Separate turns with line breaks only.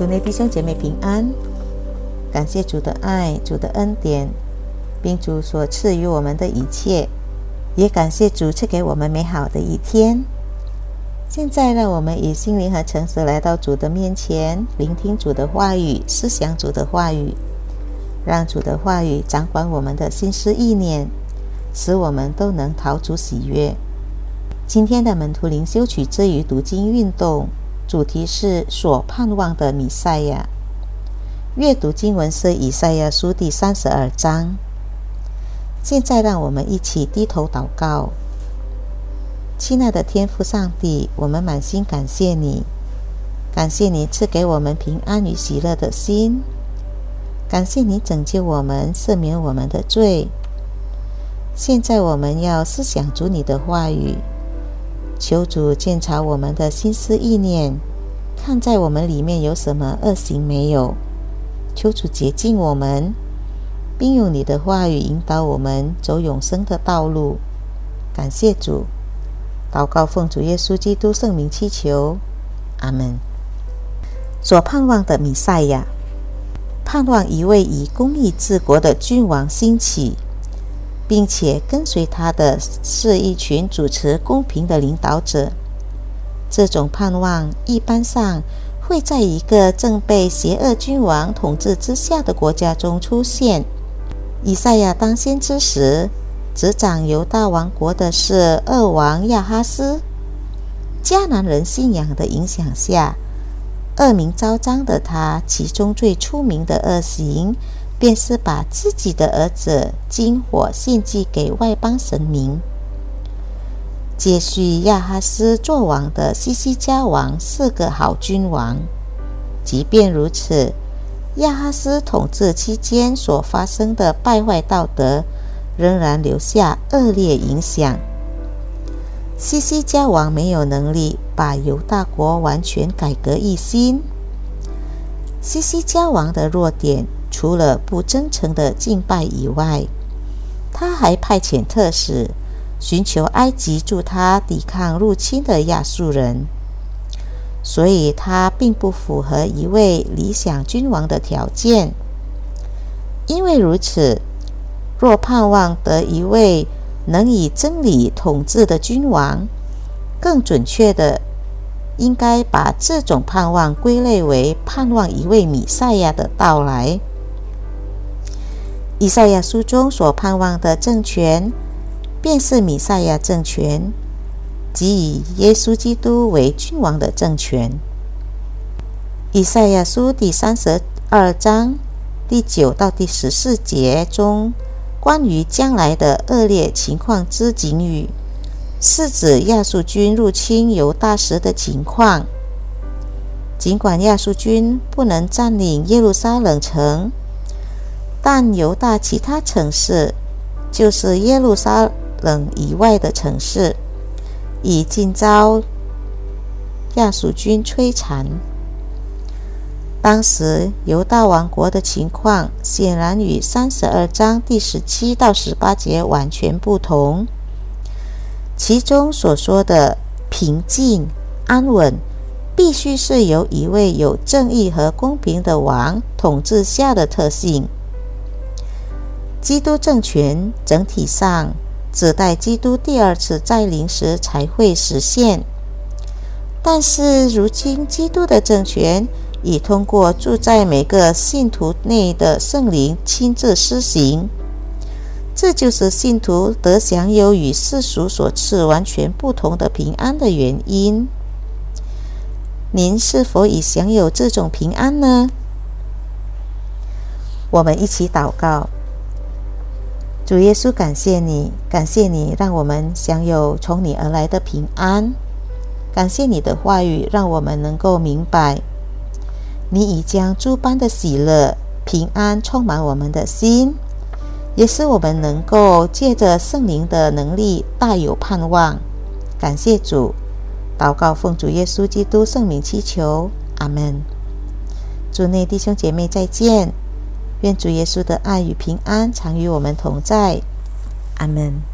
主内弟兄姐妹平安，感谢主的爱、主的恩典，并主所赐予我们的一切，也感谢主赐给我们美好的一天。现在，让我们以心灵和诚实来到主的面前，聆听主的话语，思想主的话语，让主的话语掌管我们的心思意念，使我们都能陶主喜悦。今天的门徒灵修取自于读经运动。主题是所盼望的弥赛亚。阅读经文是以赛亚书第三十二章。现在，让我们一起低头祷告。亲爱的天父上帝，我们满心感谢你，感谢你赐给我们平安与喜乐的心，感谢你拯救我们，赦免我们的罪。现在，我们要思想主你的话语。求主鉴察我们的心思意念，看在我们里面有什么恶行没有。求主洁净我们，并用你的话语引导我们走永生的道路。感谢主，祷告奉主耶稣基督圣名祈求，阿门。所盼望的弥赛亚，盼望一位以公义治国的君王兴起。并且跟随他的是一群主持公平的领导者。这种盼望一般上会在一个正被邪恶君王统治之下的国家中出现。以赛亚当先知时，执掌犹大王国的是恶王亚哈斯。迦南人信仰的影响下，恶名昭彰的他，其中最出名的恶行。便是把自己的儿子金火献祭给外邦神明。接续亚哈斯做王的西西加王是个好君王，即便如此，亚哈斯统治期间所发生的败坏道德，仍然留下恶劣影响。西西加王没有能力把犹大国完全改革一新。西西加王的弱点。除了不真诚的敬拜以外，他还派遣特使寻求埃及助他抵抗入侵的亚述人，所以他并不符合一位理想君王的条件。因为如此，若盼望得一位能以真理统治的君王，更准确的，应该把这种盼望归类为盼望一位弥赛亚的到来。以赛亚书中所盼望的政权，便是弥赛亚政权，即以耶稣基督为君王的政权。以赛亚书第三十二章第九到第十四节中，关于将来的恶劣情况之警语，是指亚述军入侵犹大时的情况。尽管亚述军不能占领耶路撒冷城。但犹大其他城市，就是耶路撒冷以外的城市，已经遭亚述军摧残。当时犹大王国的情况显然与三十二章第十七到十八节完全不同。其中所说的平静安稳，必须是由一位有正义和公平的王统治下的特性。基督政权整体上只待基督第二次再临时才会实现，但是如今基督的政权已通过住在每个信徒内的圣灵亲自施行，这就是信徒得享有与世俗所赐完全不同的平安的原因。您是否已享有这种平安呢？我们一起祷告。主耶稣，感谢你，感谢你，让我们享有从你而来的平安。感谢你的话语，让我们能够明白，你已将诸般的喜乐、平安充满我们的心，也使我们能够借着圣灵的能力大有盼望。感谢主，祷告奉主耶稣基督圣名祈求，阿门。主内弟兄姐妹再见。愿主耶稣的爱与平安常与我们同在，阿门。